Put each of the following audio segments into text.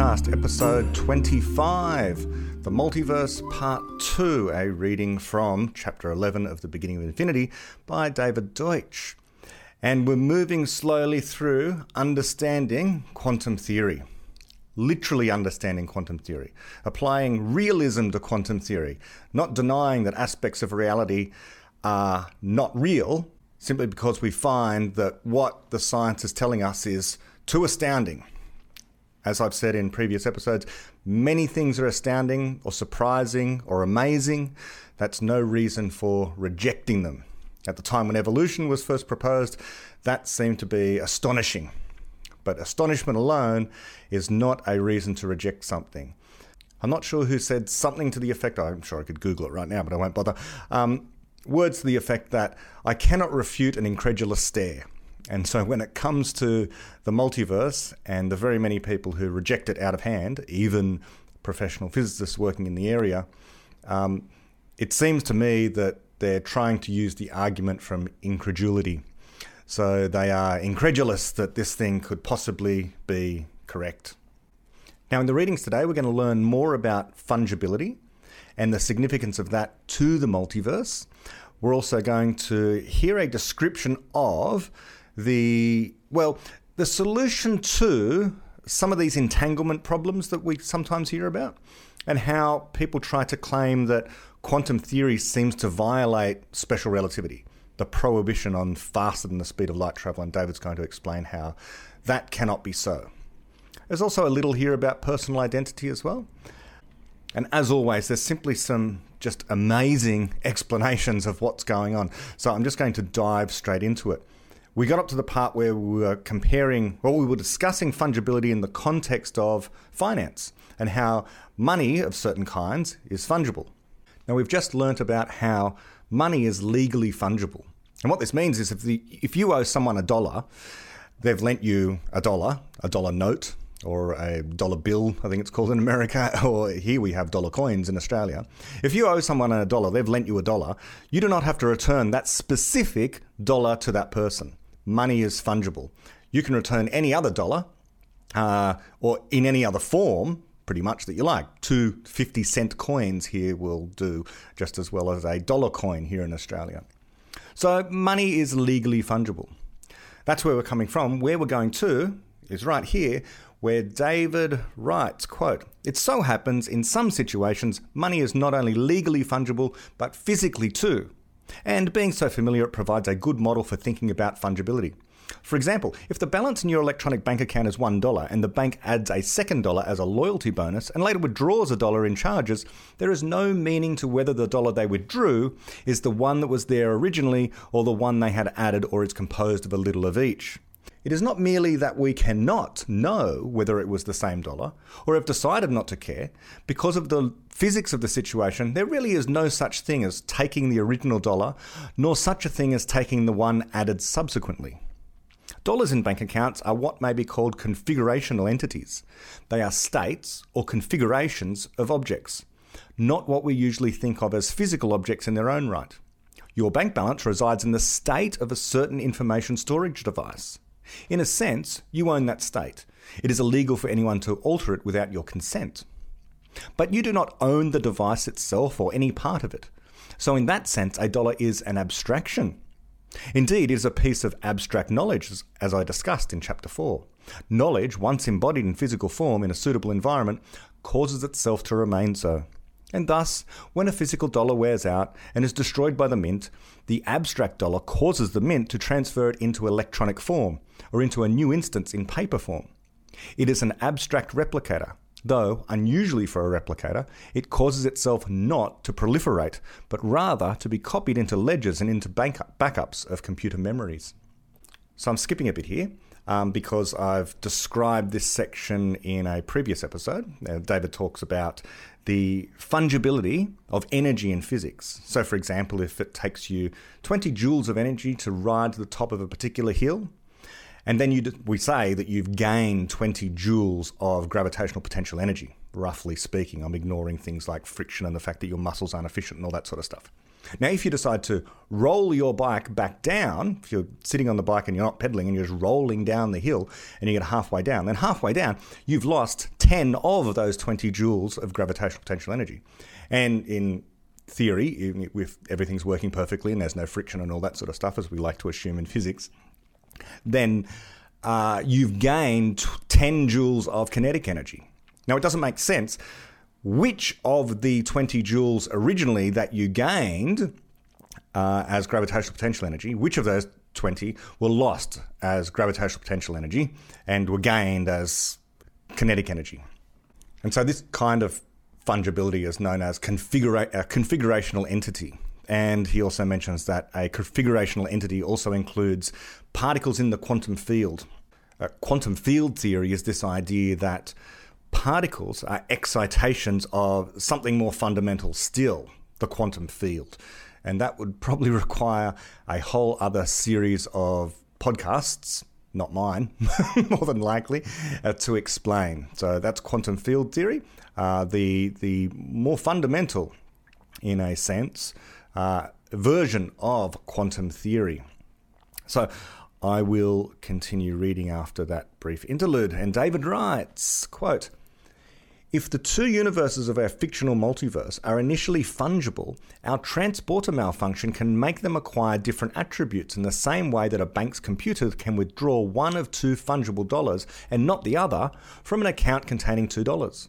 ToKCast, episode 25, The Multiverse, Part 2, a reading from chapter 11 of The Beginning of Infinity by David Deutsch. And we're moving slowly through understanding quantum theory. Literally understanding quantum theory, applying realism to quantum theory, not denying that aspects of reality are not real, simply because we find that what the science is telling us is too astounding. As I've said in previous episodes, many things are astounding or surprising or amazing. That's no reason for rejecting them. At the time when evolution was first proposed, that seemed to be astonishing. But astonishment alone is not a reason to reject something. I'm not sure who said something to the effect, I'm sure I could Google it right now, but I won't bother. Um, words to the effect that I cannot refute an incredulous stare. And so when it comes to the multiverse and the very many people who reject it out of hand, even professional physicists working in the area, um, it seems to me that they're trying to use the argument from incredulity. So they are incredulous that this thing could possibly be correct. Now, in the readings today, we're going to learn more about fungibility and the significance of that to the multiverse. We're also going to hear a description of the, well, the solution to some of these entanglement problems that we sometimes hear about, and how people try to claim that quantum theory seems to violate special relativity, the prohibition on faster than the speed of light travel. And David's going to explain how that cannot be so. There's also a little here about personal identity as well. And as always, there's simply some just amazing explanations of what's going on. So I'm just going to dive straight into it. We got up to the part where we were comparing, well, we were discussing fungibility in the context of finance and how money of certain kinds is fungible. Now, we've just learnt about how money is legally fungible. And what this means is if, the, if you owe someone a dollar, they've lent you a dollar, a dollar note, or a dollar bill, I think it's called in America, or here we have dollar coins in Australia. If you owe someone a dollar, they've lent you a dollar, you do not have to return that specific dollar to that person. Money is fungible. You can return any other dollar uh, or in any other form, pretty much that you like. Two 50 cent coins here will do just as well as a dollar coin here in Australia. So money is legally fungible. That's where we're coming from. Where we're going to is right here where David writes, quote, It so happens in some situations money is not only legally fungible, but physically too. And being so familiar, it provides a good model for thinking about fungibility. For example, if the balance in your electronic bank account is $1 and the bank adds a second dollar as a loyalty bonus and later withdraws a dollar in charges, there is no meaning to whether the dollar they withdrew is the one that was there originally or the one they had added or is composed of a little of each. It is not merely that we cannot know whether it was the same dollar or have decided not to care. Because of the physics of the situation, there really is no such thing as taking the original dollar, nor such a thing as taking the one added subsequently. Dollars in bank accounts are what may be called configurational entities. They are states or configurations of objects, not what we usually think of as physical objects in their own right. Your bank balance resides in the state of a certain information storage device. In a sense, you own that state. It is illegal for anyone to alter it without your consent. But you do not own the device itself or any part of it. So, in that sense, a dollar is an abstraction. Indeed, it is a piece of abstract knowledge, as I discussed in Chapter 4. Knowledge, once embodied in physical form in a suitable environment, causes itself to remain so. And thus, when a physical dollar wears out and is destroyed by the mint, the abstract dollar causes the mint to transfer it into electronic form or into a new instance in paper form. It is an abstract replicator, though unusually for a replicator, it causes itself not to proliferate, but rather to be copied into ledgers and into backups of computer memories. So I'm skipping a bit here um, because I've described this section in a previous episode. Uh, David talks about the fungibility of energy in physics. So, for example, if it takes you 20 joules of energy to ride to the top of a particular hill, and then you, we say that you've gained 20 joules of gravitational potential energy, roughly speaking. I'm ignoring things like friction and the fact that your muscles aren't efficient and all that sort of stuff. Now, if you decide to roll your bike back down, if you're sitting on the bike and you're not pedaling and you're just rolling down the hill and you get halfway down, then halfway down, you've lost 10 of those 20 joules of gravitational potential energy. And in theory, if everything's working perfectly and there's no friction and all that sort of stuff, as we like to assume in physics, then uh, you've gained 10 joules of kinetic energy. Now, it doesn't make sense which of the 20 joules originally that you gained uh, as gravitational potential energy, which of those 20 were lost as gravitational potential energy and were gained as kinetic energy. And so this kind of fungibility is known as configura- a configurational entity. And he also mentions that a configurational entity also includes particles in the quantum field. Quantum field theory is this idea that particles are excitations of something more fundamental still, the quantum field. And that would probably require a whole other series of podcasts, not mine, more than likely, uh, to explain. So that's quantum field theory, uh, the, the more fundamental, in a sense, uh, version of quantum theory. So I will continue reading after that brief interlude. And David writes, quote, if the two universes of our fictional multiverse are initially fungible, our transporter malfunction can make them acquire different attributes in the same way that a bank's computer can withdraw one of two fungible dollars and not the other from an account containing two dollars.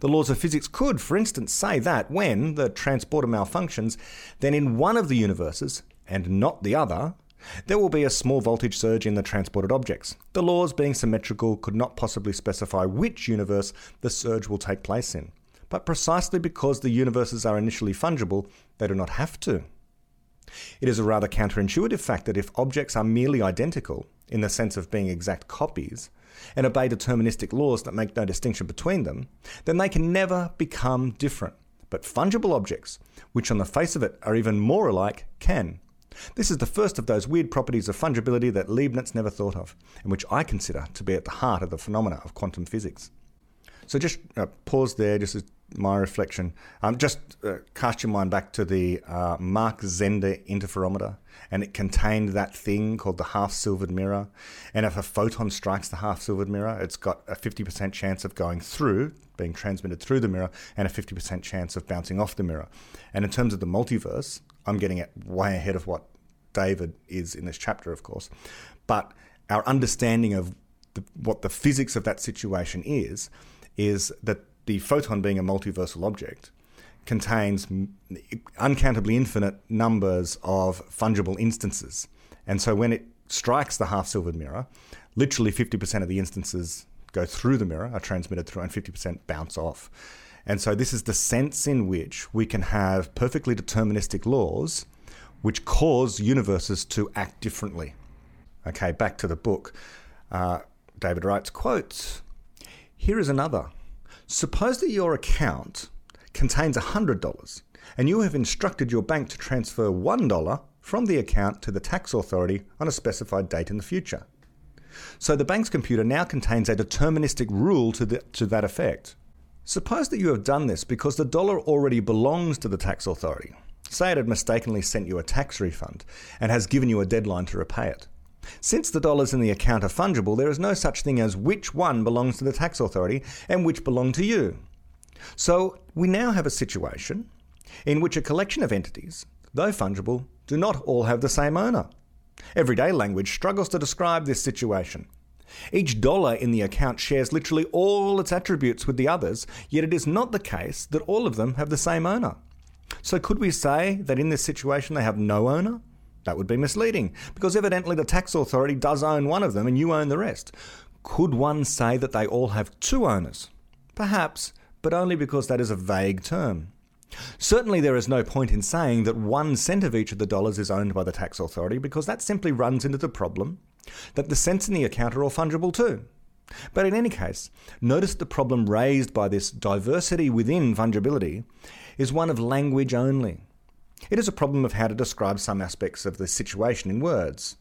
The laws of physics could, for instance, say that when the transporter malfunctions, then in one of the universes, and not the other, there will be a small voltage surge in the transported objects. The laws, being symmetrical, could not possibly specify which universe the surge will take place in. But precisely because the universes are initially fungible, they do not have to. It is a rather counterintuitive fact that if objects are merely identical, in the sense of being exact copies, and obey deterministic laws that make no distinction between them, then they can never become different. But fungible objects, which on the face of it are even more alike, can. This is the first of those weird properties of fungibility that Leibniz never thought of, and which I consider to be at the heart of the phenomena of quantum physics. So just uh, pause there, just as my reflection. Um, just uh, cast your mind back to the uh, Mach Zehnder interferometer, and it contained that thing called the half silvered mirror. And if a photon strikes the half silvered mirror, it's got a 50% chance of going through, being transmitted through the mirror, and a 50% chance of bouncing off the mirror. And in terms of the multiverse, I'm getting it way ahead of what David is in this chapter, of course. But our understanding of the, what the physics of that situation is, is that the photon being a multiversal object contains uncountably infinite numbers of fungible instances. And so when it strikes the half silvered mirror, literally 50% of the instances go through the mirror, are transmitted through, and 50% bounce off. And so this is the sense in which we can have perfectly deterministic laws which cause universes to act differently. Okay, back to the book. Uh, David writes, quotes, Here is another. Suppose that your account contains $100 and you have instructed your bank to transfer $1 from the account to the tax authority on a specified date in the future. So the bank's computer now contains a deterministic rule to, the, to that effect. Suppose that you have done this because the dollar already belongs to the tax authority. Say it had mistakenly sent you a tax refund and has given you a deadline to repay it. Since the dollars in the account are fungible, there is no such thing as which one belongs to the tax authority and which belong to you. So we now have a situation in which a collection of entities, though fungible, do not all have the same owner. Everyday language struggles to describe this situation. Each dollar in the account shares literally all its attributes with the others, yet it is not the case that all of them have the same owner. So, could we say that in this situation they have no owner? That would be misleading, because evidently the tax authority does own one of them and you own the rest. Could one say that they all have two owners? Perhaps, but only because that is a vague term. Certainly, there is no point in saying that one cent of each of the dollars is owned by the tax authority, because that simply runs into the problem that the cents in the account are all fungible too. But in any case, notice the problem raised by this diversity within fungibility is one of language only. It is a problem of how to describe some aspects of the situation in words.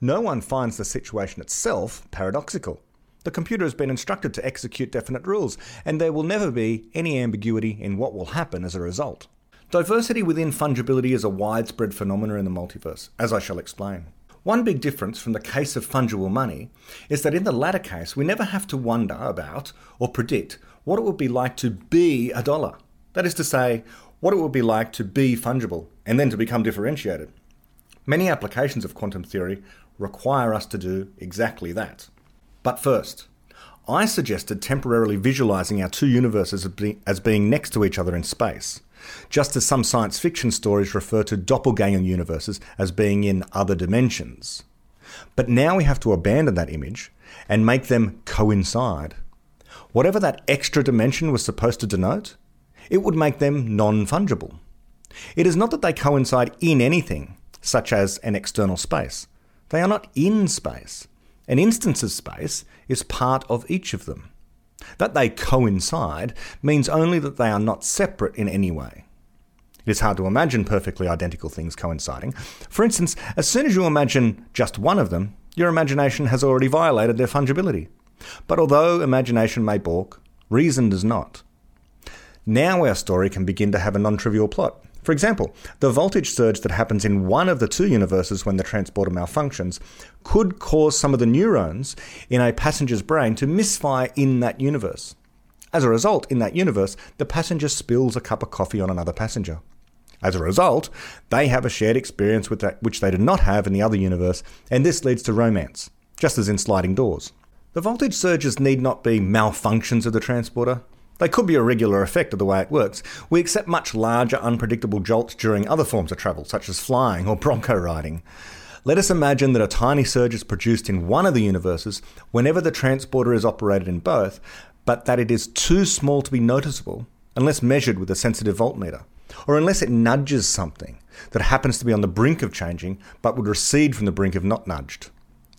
No one finds the situation itself paradoxical. The computer has been instructed to execute definite rules, and there will never be any ambiguity in what will happen as a result. Diversity within fungibility is a widespread phenomenon in the multiverse, as I shall explain. One big difference from the case of fungible money is that in the latter case, we never have to wonder about or predict what it would be like to be a dollar. That is to say, what it would be like to be fungible and then to become differentiated. Many applications of quantum theory require us to do exactly that. But first, I suggested temporarily visualizing our two universes as being next to each other in space just as some science fiction stories refer to doppelganger universes as being in other dimensions. But now we have to abandon that image and make them coincide. Whatever that extra dimension was supposed to denote, it would make them non fungible. It is not that they coincide in anything, such as an external space. They are not in space. An instance of space is part of each of them. That they coincide means only that they are not separate in any way. It is hard to imagine perfectly identical things coinciding. For instance, as soon as you imagine just one of them, your imagination has already violated their fungibility. But although imagination may balk, reason does not. Now our story can begin to have a non trivial plot. For example, the voltage surge that happens in one of the two universes when the transporter malfunctions could cause some of the neurons in a passenger's brain to misfire in that universe. As a result, in that universe, the passenger spills a cup of coffee on another passenger. As a result, they have a shared experience which they do not have in the other universe, and this leads to romance, just as in sliding doors. The voltage surges need not be malfunctions of the transporter. They could be a regular effect of the way it works. We accept much larger, unpredictable jolts during other forms of travel, such as flying or bronco riding. Let us imagine that a tiny surge is produced in one of the universes whenever the transporter is operated in both, but that it is too small to be noticeable unless measured with a sensitive voltmeter, or unless it nudges something that happens to be on the brink of changing but would recede from the brink if not nudged.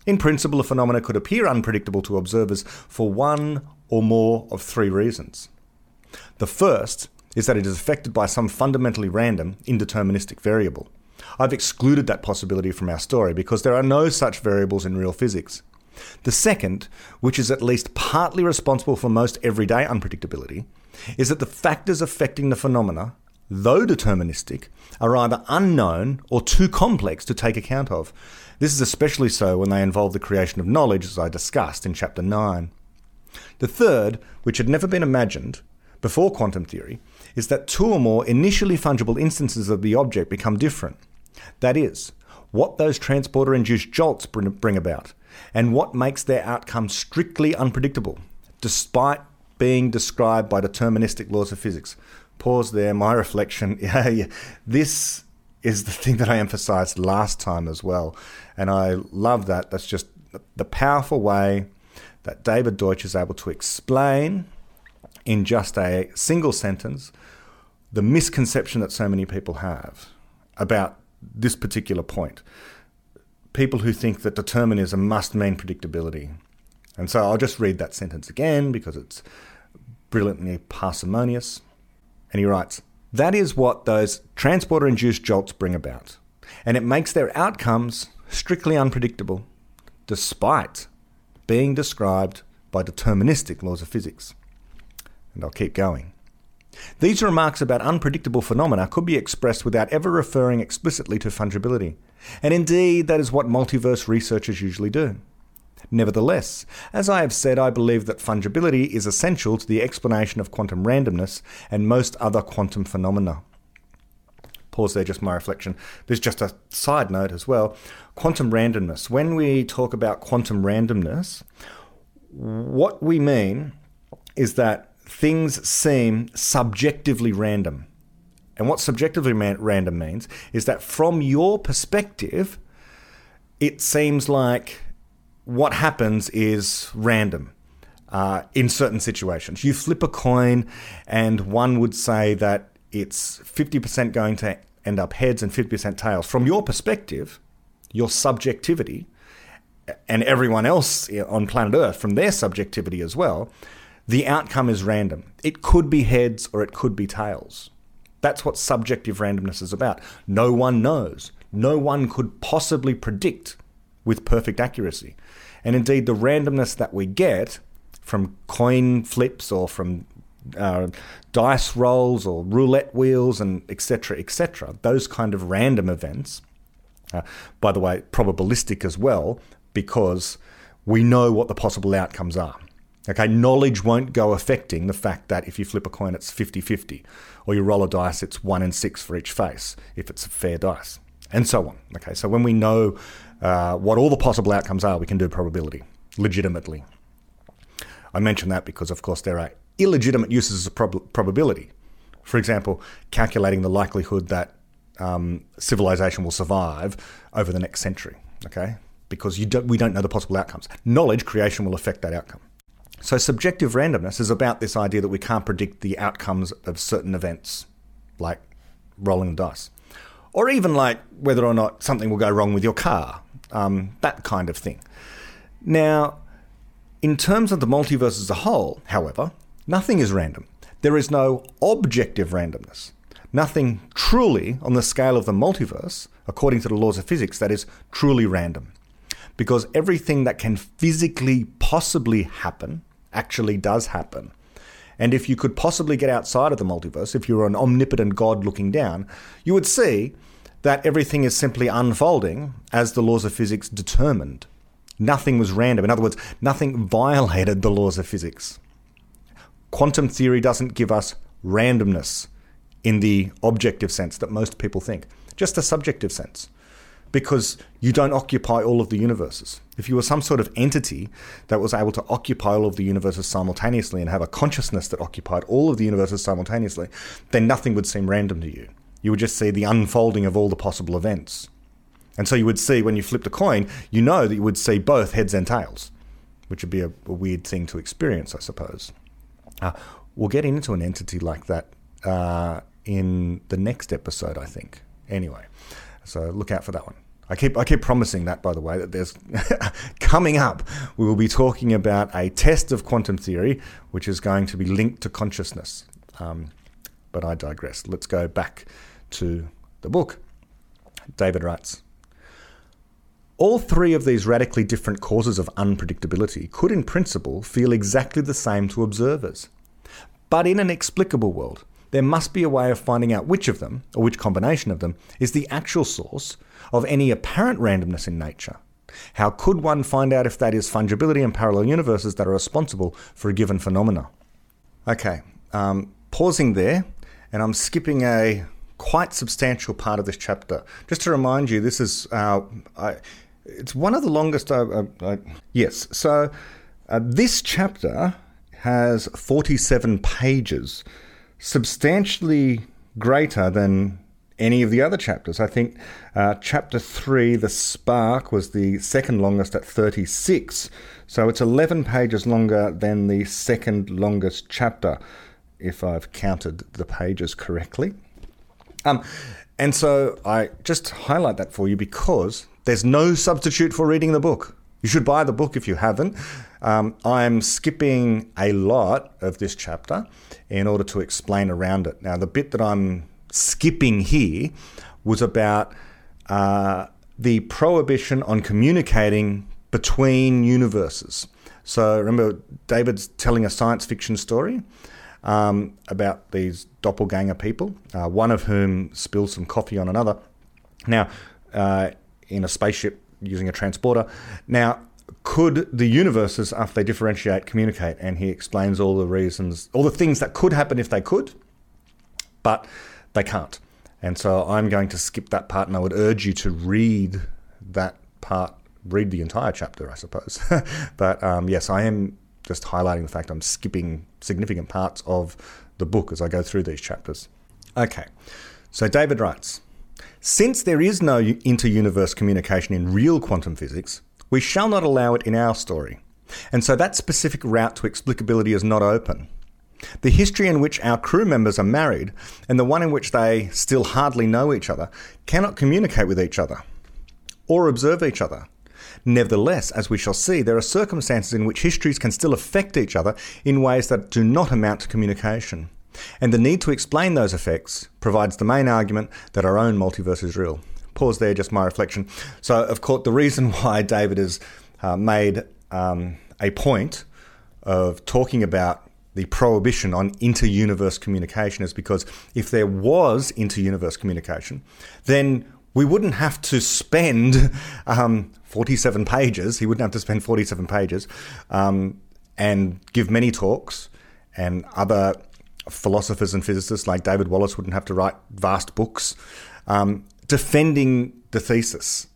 In principle, a phenomena could appear unpredictable to observers for one or more of three reasons. The first is that it is affected by some fundamentally random, indeterministic variable. I've excluded that possibility from our story because there are no such variables in real physics. The second, which is at least partly responsible for most everyday unpredictability, is that the factors affecting the phenomena, though deterministic, are either unknown or too complex to take account of. This is especially so when they involve the creation of knowledge, as I discussed in Chapter 9. The third, which had never been imagined before quantum theory, is that two or more initially fungible instances of the object become different. That is, what those transporter induced jolts bring about, and what makes their outcome strictly unpredictable, despite being described by deterministic laws of physics. Pause there, my reflection. Yeah. This is the thing that I emphasized last time as well. And I love that. That's just the powerful way that David Deutsch is able to explain in just a single sentence the misconception that so many people have about this particular point. People who think that determinism must mean predictability. And so I'll just read that sentence again because it's brilliantly parsimonious. And he writes That is what those transporter induced jolts bring about. And it makes their outcomes strictly unpredictable, despite being described by deterministic laws of physics. And I'll keep going. These remarks about unpredictable phenomena could be expressed without ever referring explicitly to fungibility. And indeed, that is what multiverse researchers usually do. Nevertheless, as I have said, I believe that fungibility is essential to the explanation of quantum randomness and most other quantum phenomena. Pause there, just my reflection. There's just a side note as well. Quantum randomness. When we talk about quantum randomness, what we mean is that things seem subjectively random. And what subjectively random means is that from your perspective, it seems like what happens is random. Uh, in certain situations, you flip a coin, and one would say that it's 50% going to end up heads and 50% tails. From your perspective, your subjectivity, and everyone else on planet Earth from their subjectivity as well, the outcome is random. It could be heads or it could be tails. That's what subjective randomness is about. No one knows. No one could possibly predict with perfect accuracy. And indeed, the randomness that we get from coin flips or from uh, dice rolls or roulette wheels and etc. etc. Those kind of random events. Uh, by the way, probabilistic as well because we know what the possible outcomes are. Okay, knowledge won't go affecting the fact that if you flip a coin, it's 50 50, or you roll a dice, it's one in six for each face, if it's a fair dice, and so on. Okay, so when we know uh, what all the possible outcomes are, we can do probability legitimately. I mention that because, of course, there are illegitimate uses of prob- probability. For example, calculating the likelihood that um, civilization will survive over the next century. Okay, because don't, we don't know the possible outcomes. Knowledge creation will affect that outcome. So, subjective randomness is about this idea that we can't predict the outcomes of certain events, like rolling the dice, or even like whether or not something will go wrong with your car, um, that kind of thing. Now, in terms of the multiverse as a whole, however, nothing is random. There is no objective randomness. Nothing truly on the scale of the multiverse, according to the laws of physics, that is truly random. Because everything that can physically possibly happen actually does happen. And if you could possibly get outside of the multiverse, if you were an omnipotent God looking down, you would see that everything is simply unfolding as the laws of physics determined. Nothing was random. In other words, nothing violated the laws of physics. Quantum theory doesn't give us randomness in the objective sense that most people think, just a subjective sense because you don't occupy all of the universes. If you were some sort of entity that was able to occupy all of the universes simultaneously and have a consciousness that occupied all of the universes simultaneously, then nothing would seem random to you. You would just see the unfolding of all the possible events. And so you would see when you flipped a coin, you know that you would see both heads and tails, which would be a, a weird thing to experience, I suppose. Uh, we'll get into an entity like that uh, in the next episode, I think. Anyway. So look out for that one. I keep I keep promising that, by the way, that there's coming up. We will be talking about a test of quantum theory, which is going to be linked to consciousness. Um, but I digress. Let's go back to the book. David writes. All three of these radically different causes of unpredictability could, in principle, feel exactly the same to observers. But in an explicable world, there must be a way of finding out which of them, or which combination of them, is the actual source of any apparent randomness in nature. How could one find out if that is fungibility and parallel universes that are responsible for a given phenomena? Okay, um, pausing there, and I'm skipping a quite substantial part of this chapter. Just to remind you, this is uh, I, it's one of the longest. Uh, uh, yes, so uh, this chapter has 47 pages substantially greater than any of the other chapters. I think uh, chapter 3, The Spark, was the second longest at 36. So it's 11 pages longer than the second longest chapter, if I've counted the pages correctly. Um, and so I just highlight that for you because there's no substitute for reading the book. You should buy the book if you haven't. Um, I'm skipping a lot of this chapter in order to explain around it. Now, the bit that I'm skipping here was about uh, the prohibition on communicating between universes. So, remember, David's telling a science fiction story um, about these doppelganger people, uh, one of whom spills some coffee on another. Now, uh, in a spaceship using a transporter. Now, could the universes, after they differentiate, communicate? And he explains all the reasons, all the things that could happen if they could, but they can't. And so I'm going to skip that part, and I would urge you to read that part, read the entire chapter, I suppose. but um, yes, I am just highlighting the fact I'm skipping significant parts of the book as I go through these chapters. Okay, so David writes Since there is no inter universe communication in real quantum physics, we shall not allow it in our story. And so that specific route to explicability is not open. The history in which our crew members are married and the one in which they still hardly know each other cannot communicate with each other or observe each other. Nevertheless, as we shall see, there are circumstances in which histories can still affect each other in ways that do not amount to communication. And the need to explain those effects provides the main argument that our own multiverse is real pause there, just my reflection. So, of course, the reason why David has uh, made um, a point of talking about the prohibition on inter-universe communication is because if there was inter-universe communication, then we wouldn't have to spend um, 47 pages. He wouldn't have to spend 47 pages um, and give many talks, and other philosophers and physicists like David Wallace wouldn't have to write vast books um, defending the thesis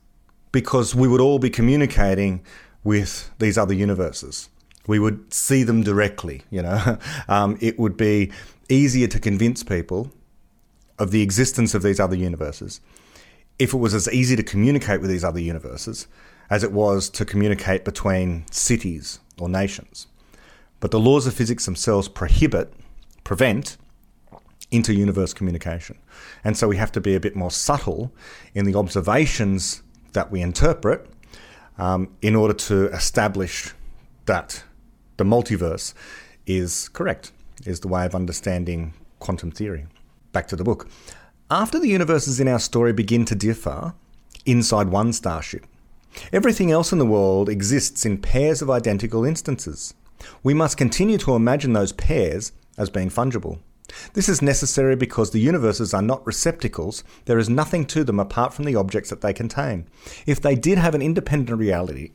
because we would all be communicating with these other universes. We would see them directly, you know. um, it would be easier to convince people of the existence of these other universes if it was as easy to communicate with these other universes as it was to communicate between cities or nations. But the laws of physics themselves prohibit, prevent inter universe communication. And so we have to be a bit more subtle in the observations that we interpret um, in order to establish that the multiverse is correct, is the way of understanding quantum theory. Back to the book. After the universes in our story begin to differ inside one starship, everything else in the world exists in pairs of identical instances. We must continue to imagine those pairs as being fungible. This is necessary because the universes are not receptacles, there is nothing to them apart from the objects that they contain. If they did have an independent reality,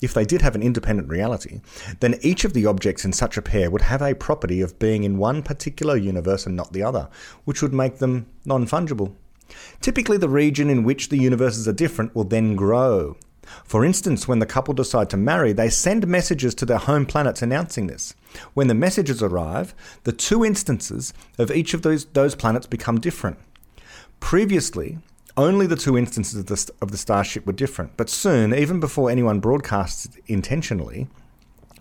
if they did have an independent reality, then each of the objects in such a pair would have a property of being in one particular universe and not the other, which would make them non fungible. Typically, the region in which the universes are different will then grow. For instance, when the couple decide to marry, they send messages to their home planets announcing this. When the messages arrive, the two instances of each of those, those planets become different. Previously, only the two instances of the, of the starship were different, but soon, even before anyone broadcasts it intentionally,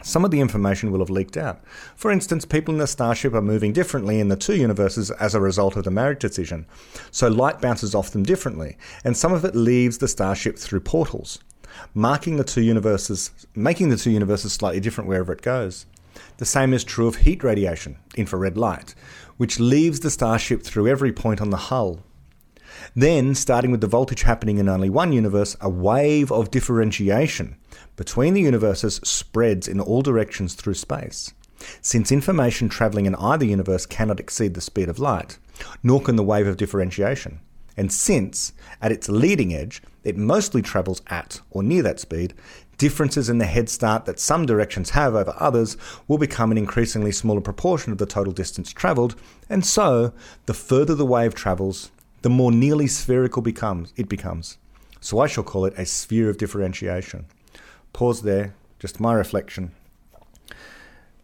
some of the information will have leaked out. For instance, people in the starship are moving differently in the two universes as a result of the marriage decision. So light bounces off them differently, and some of it leaves the starship through portals, marking the two universes, making the two universes slightly different wherever it goes. The same is true of heat radiation, infrared light, which leaves the starship through every point on the hull. Then, starting with the voltage happening in only one universe, a wave of differentiation between the universes spreads in all directions through space. Since information travelling in either universe cannot exceed the speed of light, nor can the wave of differentiation, and since, at its leading edge, it mostly travels at or near that speed, differences in the head start that some directions have over others will become an increasingly smaller proportion of the total distance travelled, and so, the further the wave travels, the more nearly spherical becomes it becomes. So I shall call it a sphere of differentiation. Pause there, just my reflection.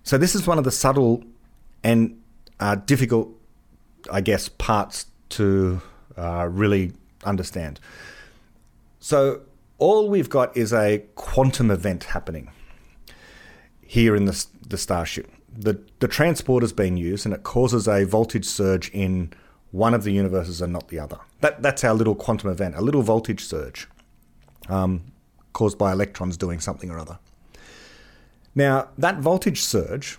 So this is one of the subtle and uh, difficult, I guess, parts to uh, really understand. So all we've got is a quantum event happening here in the, the starship. The, the transporter's being used and it causes a voltage surge in one of the universes and not the other. That, that's our little quantum event, a little voltage surge um, caused by electrons doing something or other. Now, that voltage surge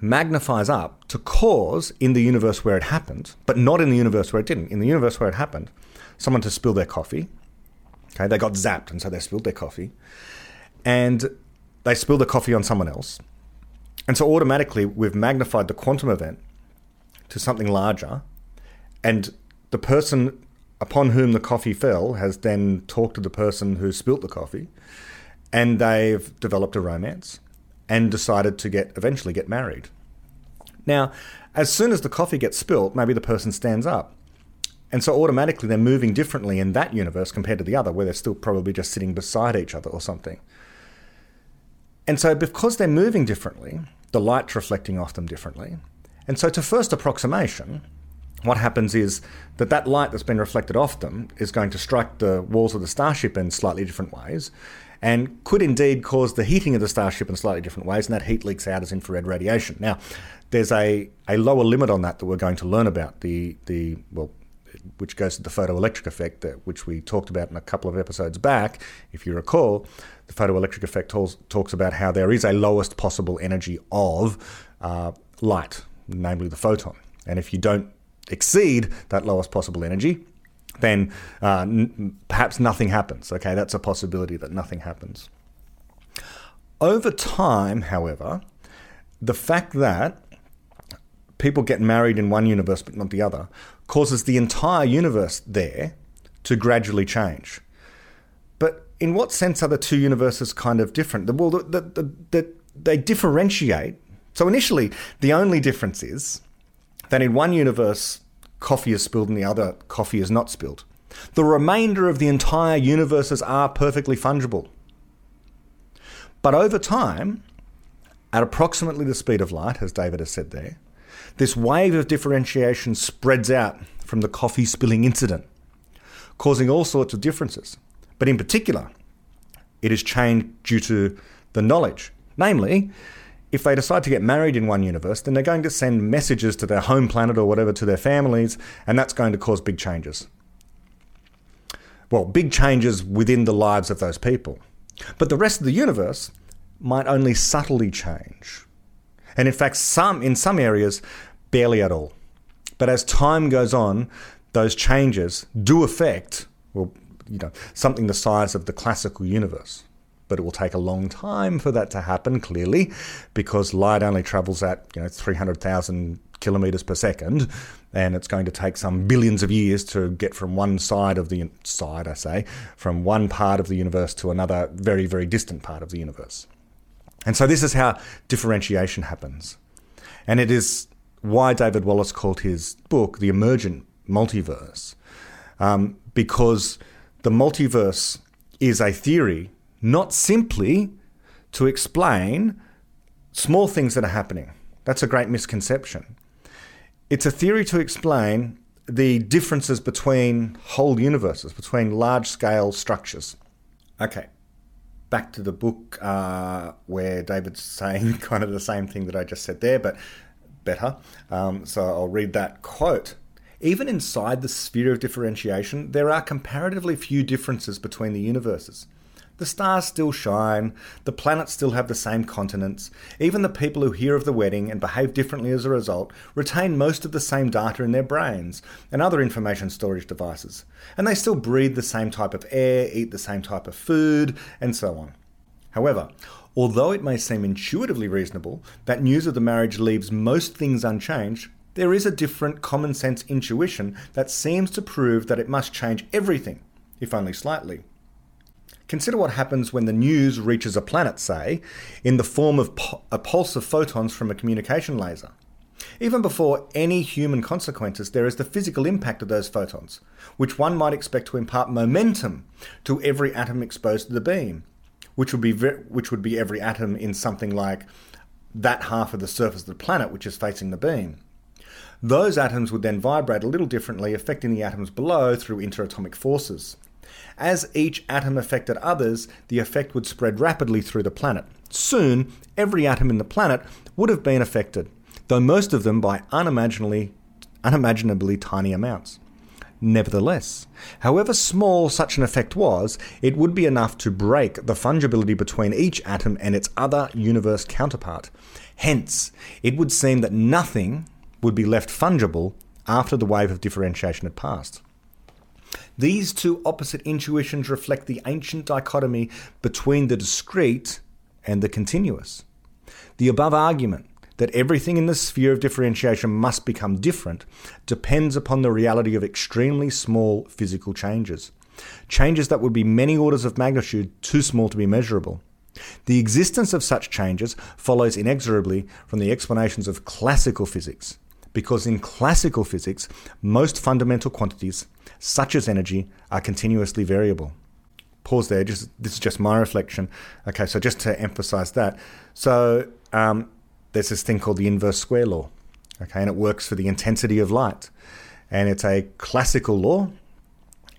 magnifies up to cause in the universe where it happened, but not in the universe where it didn't. In the universe where it happened, someone to spill their coffee. Okay, they got zapped, and so they spilled their coffee, and they spilled the coffee on someone else, and so automatically we've magnified the quantum event to something larger, and the person upon whom the coffee fell has then talked to the person who spilt the coffee, and they've developed a romance and decided to get eventually get married. Now, as soon as the coffee gets spilt, maybe the person stands up. And so automatically they're moving differently in that universe compared to the other, where they're still probably just sitting beside each other or something. And so because they're moving differently, the light's reflecting off them differently. And so to first approximation, what happens is that that light that's been reflected off them is going to strike the walls of the starship in slightly different ways and could indeed cause the heating of the starship in slightly different ways, and that heat leaks out as infrared radiation. Now, there's a, a lower limit on that that we're going to learn about, the, the well, which goes to the photoelectric effect, that, which we talked about in a couple of episodes back. If you recall, the photoelectric effect talks, talks about how there is a lowest possible energy of uh, light, namely the photon. And if you don't exceed that lowest possible energy, then uh, n- perhaps nothing happens. Okay, that's a possibility that nothing happens. Over time, however, the fact that people get married in one universe but not the other causes the entire universe there to gradually change. But in what sense are the two universes kind of different? Well, the, the, the, the, they differentiate. So initially, the only difference is that in one universe, coffee is spilled and the other, coffee is not spilled. The remainder of the entire universes are perfectly fungible. But over time, at approximately the speed of light, as David has said there, this wave of differentiation spreads out from the coffee spilling incident, causing all sorts of differences. But in particular, it is changed due to the knowledge. Namely, if they decide to get married in one universe, then they're going to send messages to their home planet or whatever to their families, and that's going to cause big changes. Well, big changes within the lives of those people. But the rest of the universe might only subtly change. And in fact, some in some areas, barely at all. But as time goes on, those changes do affect, well, you know, something the size of the classical universe. But it will take a long time for that to happen, clearly, because light only travels at you know 300,000 kilometers per second, and it's going to take some billions of years to get from one side of the side, I say, from one part of the universe to another very, very distant part of the universe. And so this is how differentiation happens. And it is why David Wallace called his book The Emergent Multiverse, um, because the multiverse is a theory not simply to explain small things that are happening. That's a great misconception. It's a theory to explain the differences between whole universes, between large scale structures. Okay, back to the book uh, where David's saying kind of the same thing that I just said there, but better. Um, so I'll read that quote. Even inside the sphere of differentiation, there are comparatively few differences between the universes. The stars still shine, the planets still have the same continents, even the people who hear of the wedding and behave differently as a result retain most of the same data in their brains and other information storage devices, and they still breathe the same type of air, eat the same type of food, and so on. However, although it may seem intuitively reasonable that news of the marriage leaves most things unchanged, there is a different common sense intuition that seems to prove that it must change everything, if only slightly. Consider what happens when the news reaches a planet, say, in the form of a pulse of photons from a communication laser. Even before any human consequences, there is the physical impact of those photons, which one might expect to impart momentum to every atom exposed to the beam, which would be which would be every atom in something like that half of the surface of the planet which is facing the beam. Those atoms would then vibrate a little differently, affecting the atoms below through interatomic forces. As each atom affected others, the effect would spread rapidly through the planet. Soon, every atom in the planet would have been affected, though most of them by unimaginably, unimaginably tiny amounts. Nevertheless, however small such an effect was, it would be enough to break the fungibility between each atom and its other universe counterpart. Hence, it would seem that nothing would be left fungible after the wave of differentiation had passed. These two opposite intuitions reflect the ancient dichotomy between the discrete and the continuous. The above argument that everything in the sphere of differentiation must become different depends upon the reality of extremely small physical changes, changes that would be many orders of magnitude too small to be measurable. The existence of such changes follows inexorably from the explanations of classical physics, because in classical physics, most fundamental quantities such as energy, are continuously variable. Pause there. Just this is just my reflection. Okay, so just to emphasize that, so um, there's this thing called the inverse square law. Okay, and it works for the intensity of light, and it's a classical law,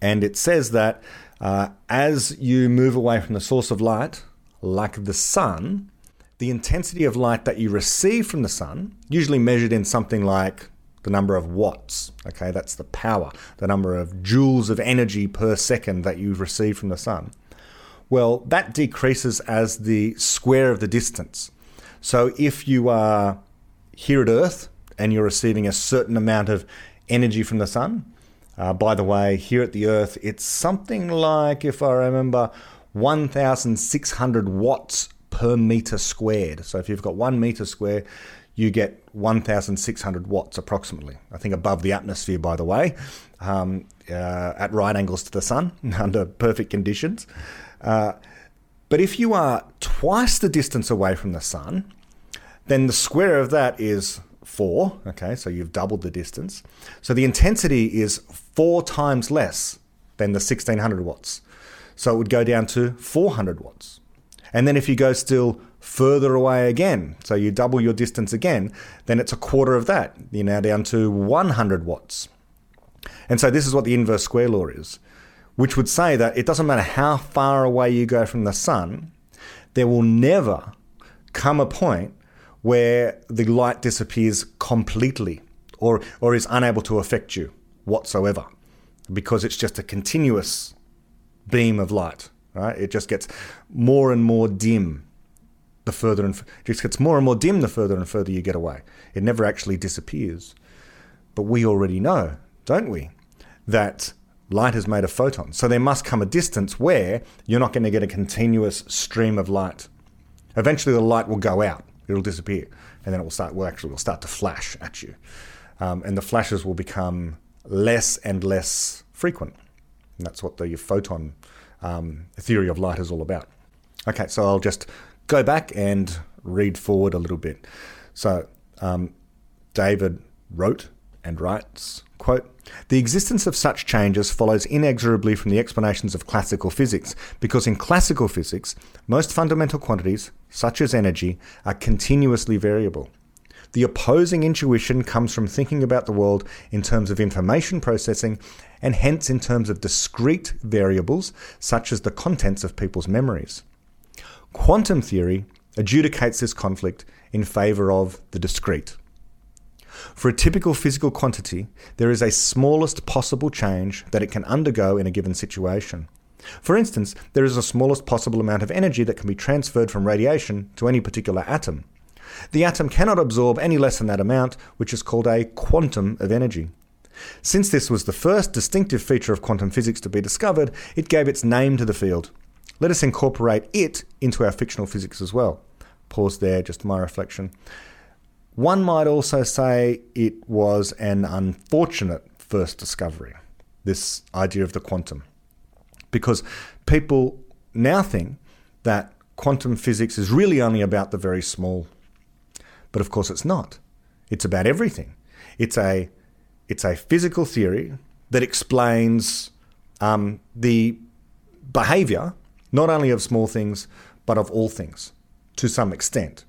and it says that uh, as you move away from the source of light, like the sun, the intensity of light that you receive from the sun, usually measured in something like the number of watts. Okay, that's the power, the number of joules of energy per second that you receive from the sun. Well, that decreases as the square of the distance. So if you are here at Earth and you're receiving a certain amount of energy from the sun, uh, by the way, here at the Earth, it's something like, if I remember, 1,600 watts per meter squared. So if you've got one meter square, you get 1,600 watts approximately. I think above the atmosphere, by the way, um, uh, at right angles to the sun under perfect conditions. Uh, but if you are twice the distance away from the sun, then the square of that is four. Okay, so you've doubled the distance. So the intensity is four times less than the 1600 watts. So it would go down to 400 watts. And then if you go still further away again, so you double your distance again, then it's a quarter of that. You're now down to 100 watts. And so this is what the inverse square law is, which would say that it doesn't matter how far away you go from the sun, there will never come a point where the light disappears completely or, or is unable to affect you whatsoever because it's just a continuous beam of light. Right? It just gets more and more dim the further and it just gets more and more dim the further and further you get away. It never actually disappears. But we already know, don't we, that light is made of photons. So there must come a distance where you're not going to get a continuous stream of light. Eventually, the light will go out; it'll disappear, and then it will start. Well, actually, will start to flash at you, um, and the flashes will become less and less frequent. And that's what the photon um, theory of light is all about. Okay, so I'll just go back and read forward a little bit. So um, David wrote and writes, quote, the existence of such changes follows inexorably from the explanations of classical physics, because in classical physics, most fundamental quantities, such as energy, are continuously variable. The opposing intuition comes from thinking about the world in terms of information processing and hence in terms of discrete variables such as the contents of people's memories. Quantum theory adjudicates this conflict in favour of the discrete. For a typical physical quantity, there is a smallest possible change that it can undergo in a given situation. For instance, there is a smallest possible amount of energy that can be transferred from radiation to any particular atom. The atom cannot absorb any less than that amount, which is called a quantum of energy. Since this was the first distinctive feature of quantum physics to be discovered, it gave its name to the field. Let us incorporate it into our fictional physics as well. Pause there, just my reflection. One might also say it was an unfortunate first discovery, this idea of the quantum, because people now think that quantum physics is really only about the very small but of course, it's not. It's about everything. It's a it's a physical theory that explains um, the behavior not only of small things but of all things to some extent.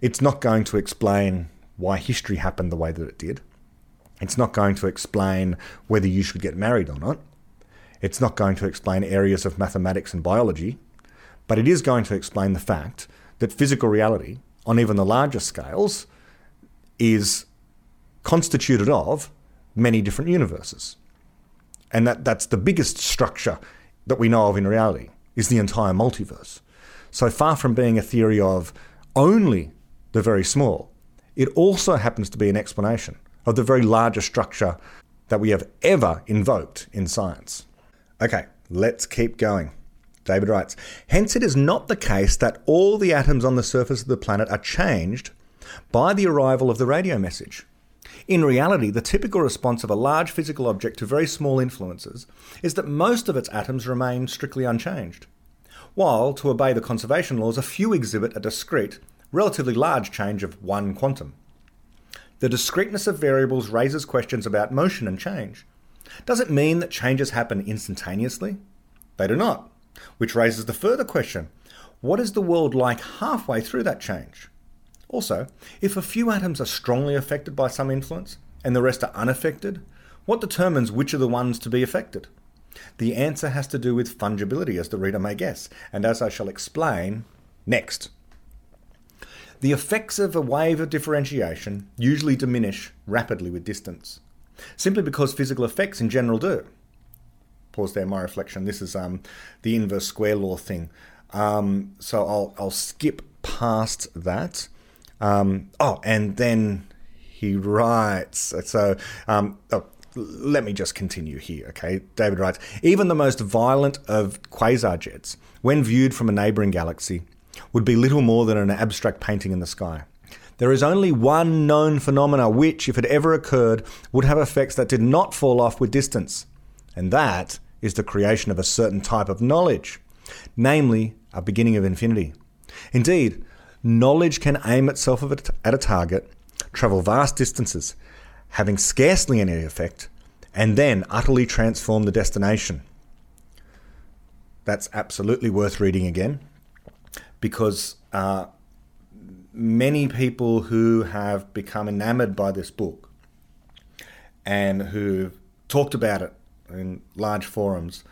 It's not going to explain why history happened the way that it did. It's not going to explain whether you should get married or not. It's not going to explain areas of mathematics and biology, but it is going to explain the fact that physical reality on even the larger scales is constituted of many different universes. And that, that's the biggest structure that we know of in reality is the entire multiverse. So far from being a theory of only the very small, it also happens to be an explanation of the very largest structure that we have ever invoked in science. Okay, let's keep going. David writes Hence, it is not the case that all the atoms on the surface of the planet are changed by the arrival of the radio message. In reality, the typical response of a large physical object to very small influences is that most of its atoms remain strictly unchanged, while, to obey the conservation laws, a few exhibit a discrete, relatively large change of one quantum. The discreteness of variables raises questions about motion and change. Does it mean that changes happen instantaneously? They do not. Which raises the further question what is the world like halfway through that change? Also, if a few atoms are strongly affected by some influence and the rest are unaffected, what determines which are the ones to be affected? The answer has to do with fungibility, as the reader may guess, and as I shall explain next. The effects of a wave of differentiation usually diminish rapidly with distance, simply because physical effects in general do pause there, my reflection. This is um, the inverse square law thing. Um, so I'll, I'll skip past that. Um, oh, and then he writes. So um, oh, let me just continue here, okay? David writes Even the most violent of quasar jets, when viewed from a neighboring galaxy, would be little more than an abstract painting in the sky. There is only one known phenomena which, if it ever occurred, would have effects that did not fall off with distance, and that is the creation of a certain type of knowledge, namely, a beginning of infinity. Indeed, knowledge can aim itself at a target, travel vast distances, having scarcely any effect, and then utterly transform the destination. That's absolutely worth reading again because uh, many people who have become enamored by this book and who've talked about it in large forums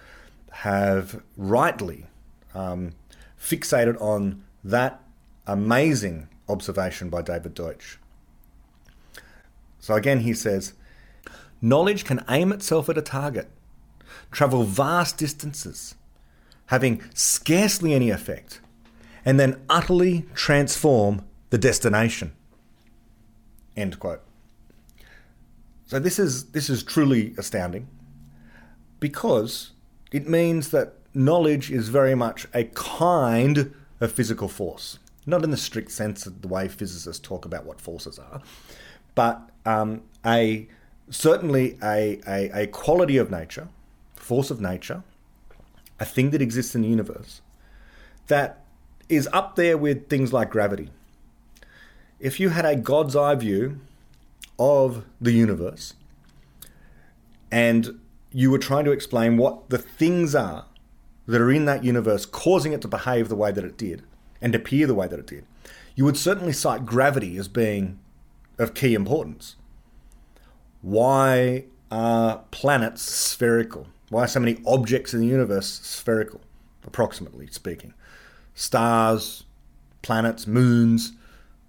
have rightly um, fixated on that amazing observation by David Deutsch. So again, he says, knowledge can aim itself at a target, travel vast distances, having scarcely any effect, and then utterly transform the destination. End quote. So this is this is truly astounding because it means that knowledge is very much a kind of physical force. Not in the strict sense of the way physicists talk about what forces are, but um, a certainly a, a, a quality of nature, force of nature, a thing that exists in the universe that is up there with things like gravity. If you had a God's eye view of the universe and you were trying to explain what the things are that are in that universe causing it to behave the way that it did and appear the way that it did, you would certainly cite gravity as being of key importance. Why are planets spherical? Why are so many objects in the universe spherical, approximately speaking? Stars, planets, moons.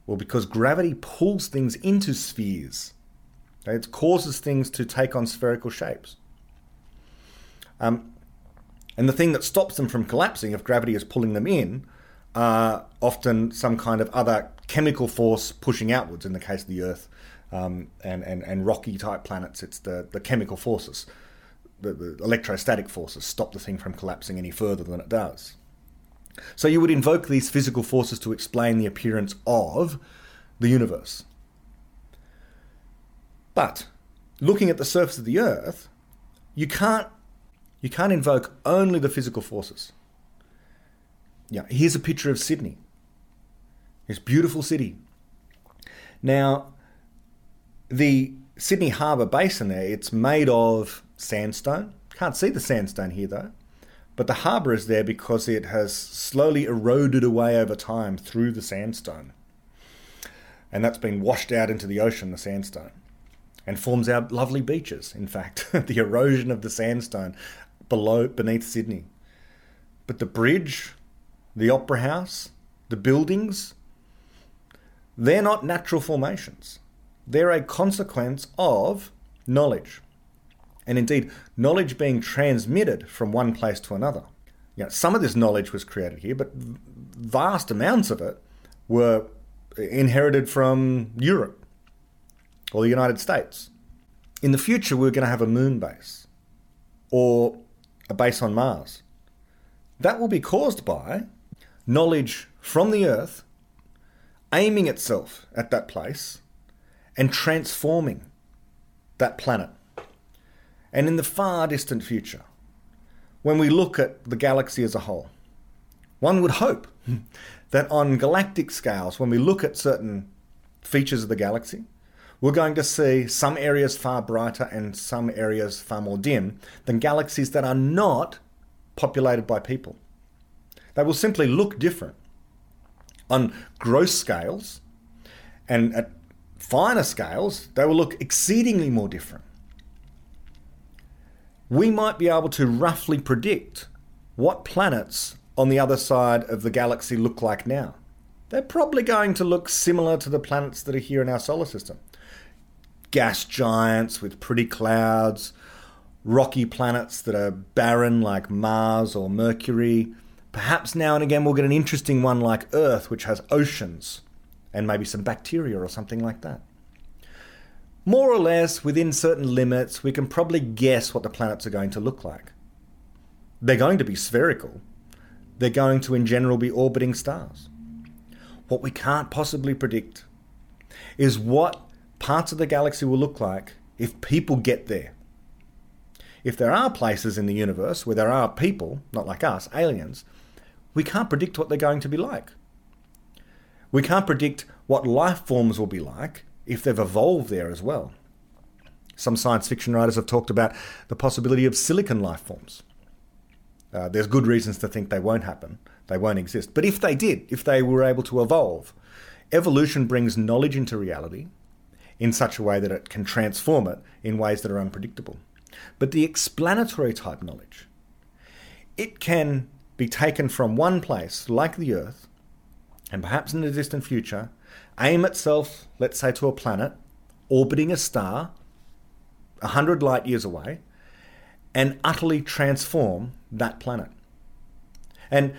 Well, because gravity pulls things into spheres. It causes things to take on spherical shapes. Um, and the thing that stops them from collapsing, if gravity is pulling them in, are often some kind of other chemical force pushing outwards. In the case of the Earth um, and, and, and rocky type planets, it's the, the chemical forces, the, the electrostatic forces, stop the thing from collapsing any further than it does. So you would invoke these physical forces to explain the appearance of the universe. But looking at the surface of the Earth, you can't you can't invoke only the physical forces. Yeah, here's a picture of Sydney. This beautiful city. Now, the Sydney Harbour Basin there, it's made of sandstone. Can't see the sandstone here though. But the harbour is there because it has slowly eroded away over time through the sandstone. And that's been washed out into the ocean, the sandstone, and forms our lovely beaches, in fact. the erosion of the sandstone below beneath Sydney. But the bridge, the opera house, the buildings, they're not natural formations. They're a consequence of knowledge. And indeed, knowledge being transmitted from one place to another. You know, some of this knowledge was created here, but vast amounts of it were inherited from Europe or the United States. In the future, we're going to have a moon base or a base on Mars. That will be caused by knowledge from the Earth aiming itself at that place and transforming that planet. And in the far distant future, when we look at the galaxy as a whole, one would hope that on galactic scales, when we look at certain features of the galaxy, we're going to see some areas far brighter and some areas far more dim than galaxies that are not populated by people. They will simply look different. On gross scales and at finer scales, they will look exceedingly more different. We might be able to roughly predict what planets on the other side of the galaxy look like now. They're probably going to look similar to the planets that are here in our solar system. Gas giants with pretty clouds, rocky planets that are barren like Mars or Mercury. Perhaps now and again we'll get an interesting one like Earth, which has oceans and maybe some bacteria or something like that. More or less, within certain limits, we can probably guess what the planets are going to look like. They're going to be spherical, they're going to, in general, be orbiting stars. What we can't possibly predict is what parts of the galaxy will look like if people get there. If there are places in the universe where there are people, not like us, aliens, we can't predict what they're going to be like. We can't predict what life forms will be like if they've evolved there as well. Some science fiction writers have talked about the possibility of silicon life forms. Uh, there's good reasons to think they won't happen, they won't exist. But if they did, if they were able to evolve, evolution brings knowledge into reality in such a way that it can transform it in ways that are unpredictable. But the explanatory type knowledge, it can be taken from one place, like the Earth, and perhaps in the distant future, aim itself, let's say, to a planet orbiting a star 100 light years away, and utterly transform that planet. And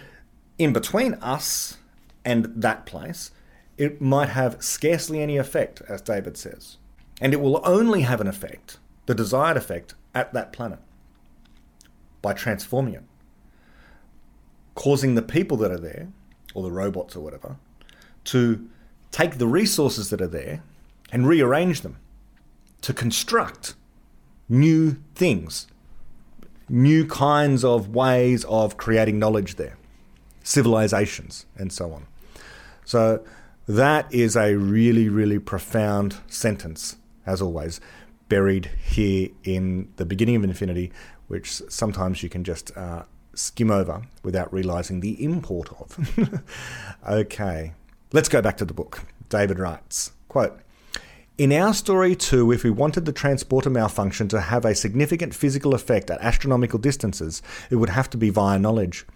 in between us and that place, it might have scarcely any effect, as David says. And it will only have an effect, the desired effect, at that planet by transforming it, causing the people that are there, or the robots or whatever, to take the resources that are there and rearrange them to construct new things, new kinds of ways of creating knowledge there, civilizations, and so on. So, that is a really, really profound sentence, as always, buried here in the beginning of Infinity, which sometimes you can just uh, skim over without realizing the import of. okay, let's go back to the book. David writes, quote, in our story, too, if we wanted the transporter malfunction to have a significant physical effect at astronomical distances, it would have to be via knowledge.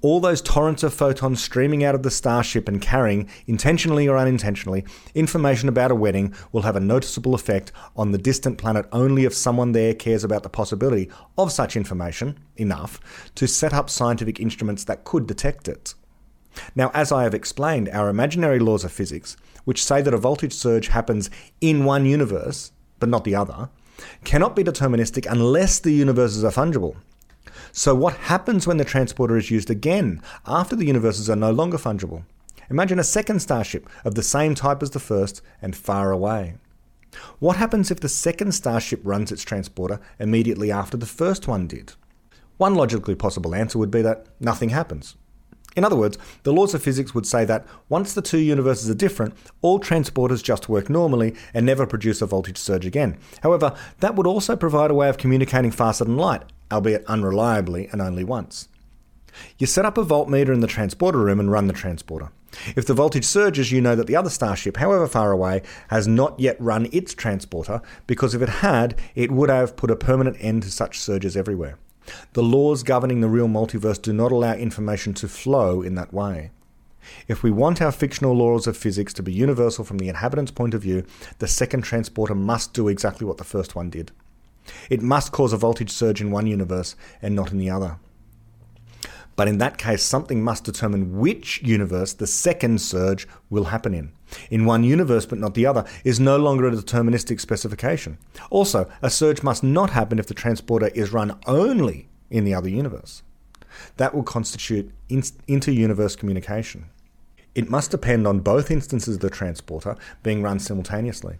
All those torrents of photons streaming out of the starship and carrying, intentionally or unintentionally, information about a wedding will have a noticeable effect on the distant planet only if someone there cares about the possibility of such information enough to set up scientific instruments that could detect it. Now, as I have explained, our imaginary laws of physics, which say that a voltage surge happens in one universe, but not the other, cannot be deterministic unless the universes are fungible. So, what happens when the transporter is used again after the universes are no longer fungible? Imagine a second starship of the same type as the first and far away. What happens if the second starship runs its transporter immediately after the first one did? One logically possible answer would be that nothing happens. In other words, the laws of physics would say that once the two universes are different, all transporters just work normally and never produce a voltage surge again. However, that would also provide a way of communicating faster than light, albeit unreliably and only once. You set up a voltmeter in the transporter room and run the transporter. If the voltage surges, you know that the other starship, however far away, has not yet run its transporter, because if it had, it would have put a permanent end to such surges everywhere. The laws governing the real multiverse do not allow information to flow in that way. If we want our fictional laws of physics to be universal from the inhabitant's point of view, the second transporter must do exactly what the first one did. It must cause a voltage surge in one universe and not in the other. But in that case, something must determine which universe the second surge will happen in. In one universe but not the other is no longer a deterministic specification. Also, a surge must not happen if the transporter is run only in the other universe. That will constitute inter universe communication. It must depend on both instances of the transporter being run simultaneously.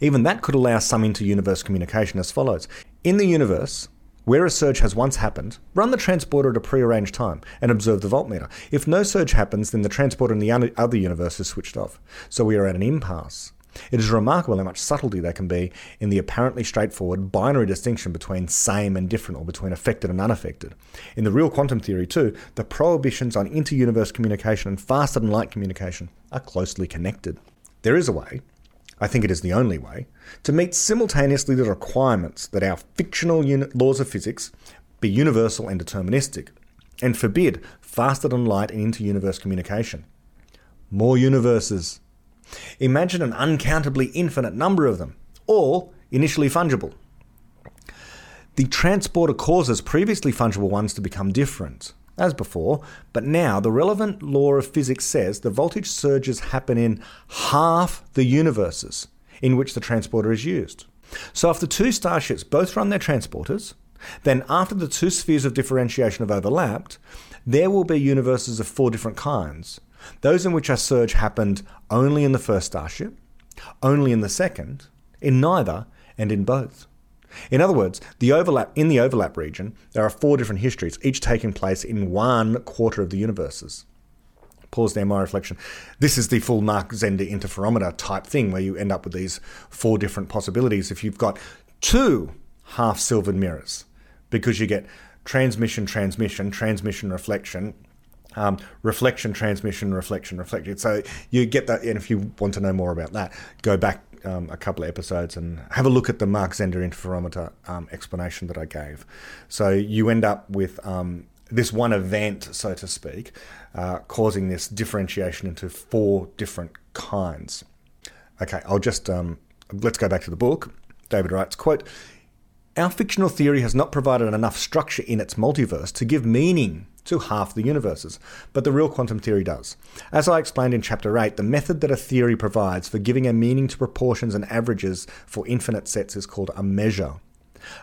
Even that could allow some inter universe communication as follows. In the universe, where a surge has once happened, run the transporter at a prearranged time and observe the voltmeter. If no surge happens, then the transporter in the other universe is switched off. So we are at an impasse. It is remarkable how much subtlety there can be in the apparently straightforward binary distinction between same and different or between affected and unaffected. In the real quantum theory, too, the prohibitions on inter universe communication and faster than light communication are closely connected. There is a way, I think it is the only way, to meet simultaneously the requirements that our fictional laws of physics be universal and deterministic, and forbid faster than light and inter universe communication. More universes. Imagine an uncountably infinite number of them, all initially fungible. The transporter causes previously fungible ones to become different as before, but now the relevant law of physics says the voltage surges happen in half the universes in which the transporter is used. So if the two starships both run their transporters, then after the two spheres of differentiation have overlapped, there will be universes of four different kinds. Those in which a surge happened only in the first starship, only in the second, in neither, and in both. In other words, the overlap in the overlap region, there are four different histories, each taking place in one quarter of the universes. Pause there, my reflection. This is the full Mach Zehnder interferometer type thing where you end up with these four different possibilities if you've got two half silvered mirrors, because you get transmission, transmission, transmission, reflection, um, reflection, transmission, reflection, reflection. So you get that, and if you want to know more about that, go back um, a couple of episodes and have a look at the Mach Zehnder interferometer um, explanation that I gave. So you end up with um, this one event, so to speak, uh, causing this differentiation into four different kinds. Okay, I'll just um, let's go back to the book. David writes, quote, our fictional theory has not provided enough structure in its multiverse to give meaning to half the universes, but the real quantum theory does. As I explained in chapter 8, the method that a theory provides for giving a meaning to proportions and averages for infinite sets is called a measure.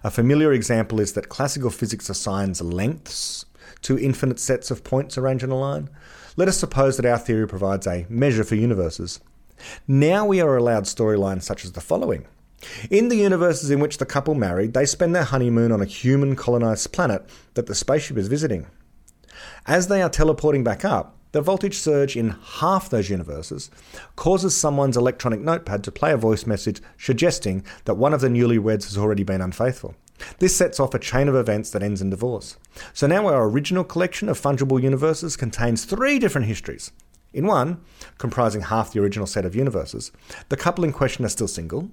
A familiar example is that classical physics assigns lengths to infinite sets of points arranged in a line. Let us suppose that our theory provides a measure for universes. Now we are allowed storylines such as the following. In the universes in which the couple married, they spend their honeymoon on a human colonized planet that the spaceship is visiting. As they are teleporting back up, the voltage surge in half those universes causes someone's electronic notepad to play a voice message suggesting that one of the newlyweds has already been unfaithful. This sets off a chain of events that ends in divorce. So now our original collection of fungible universes contains three different histories. In one, comprising half the original set of universes, the couple in question are still single,